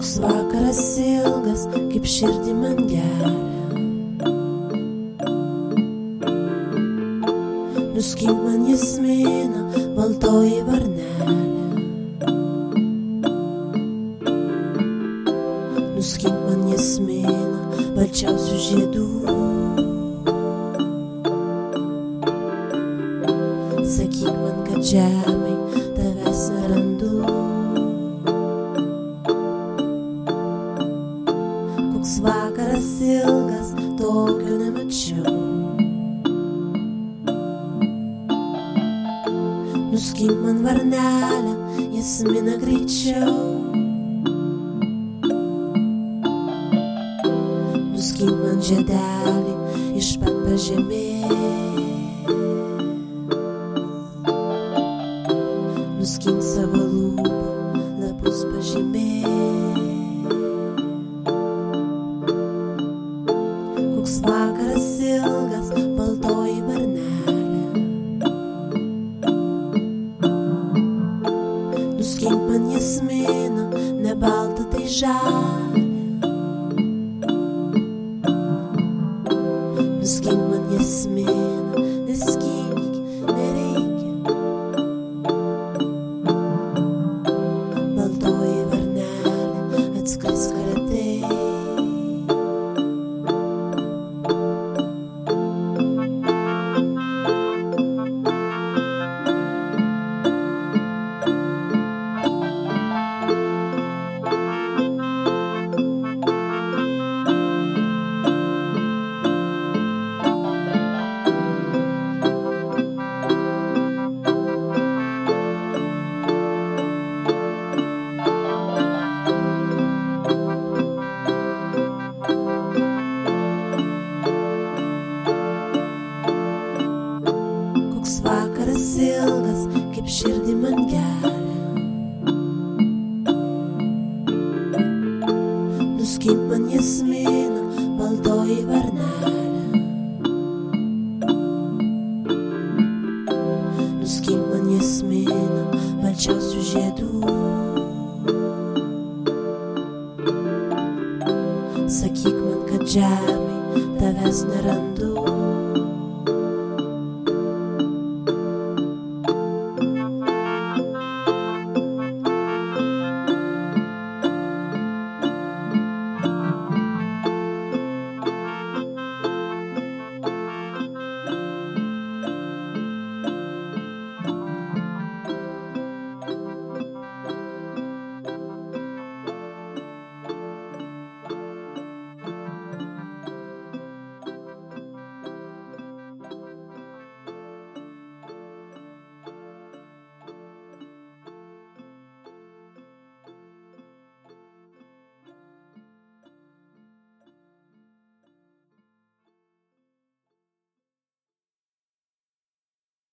Koks vakaras ilgas, kaip širdį man geria. Nuskink man jasminą, baltoji varnelė. Nuskink man jasminą, balčiausių žiedų. Sakyk man, kad žemai Koks vakaras ilgas, tokio nemačiau. Nuskink man varnelę, jasmina greičiau. Nuskink man žiedelį iš pat pažemės. Nuskink savo lūpų Ra ilgas, kaip širdį man geria. Nuskink man jasminą, baltoji varnelė. Nuskink man jasminą, balčiausių žiedų. Sakyk man, kad žemai tavęs nerandu.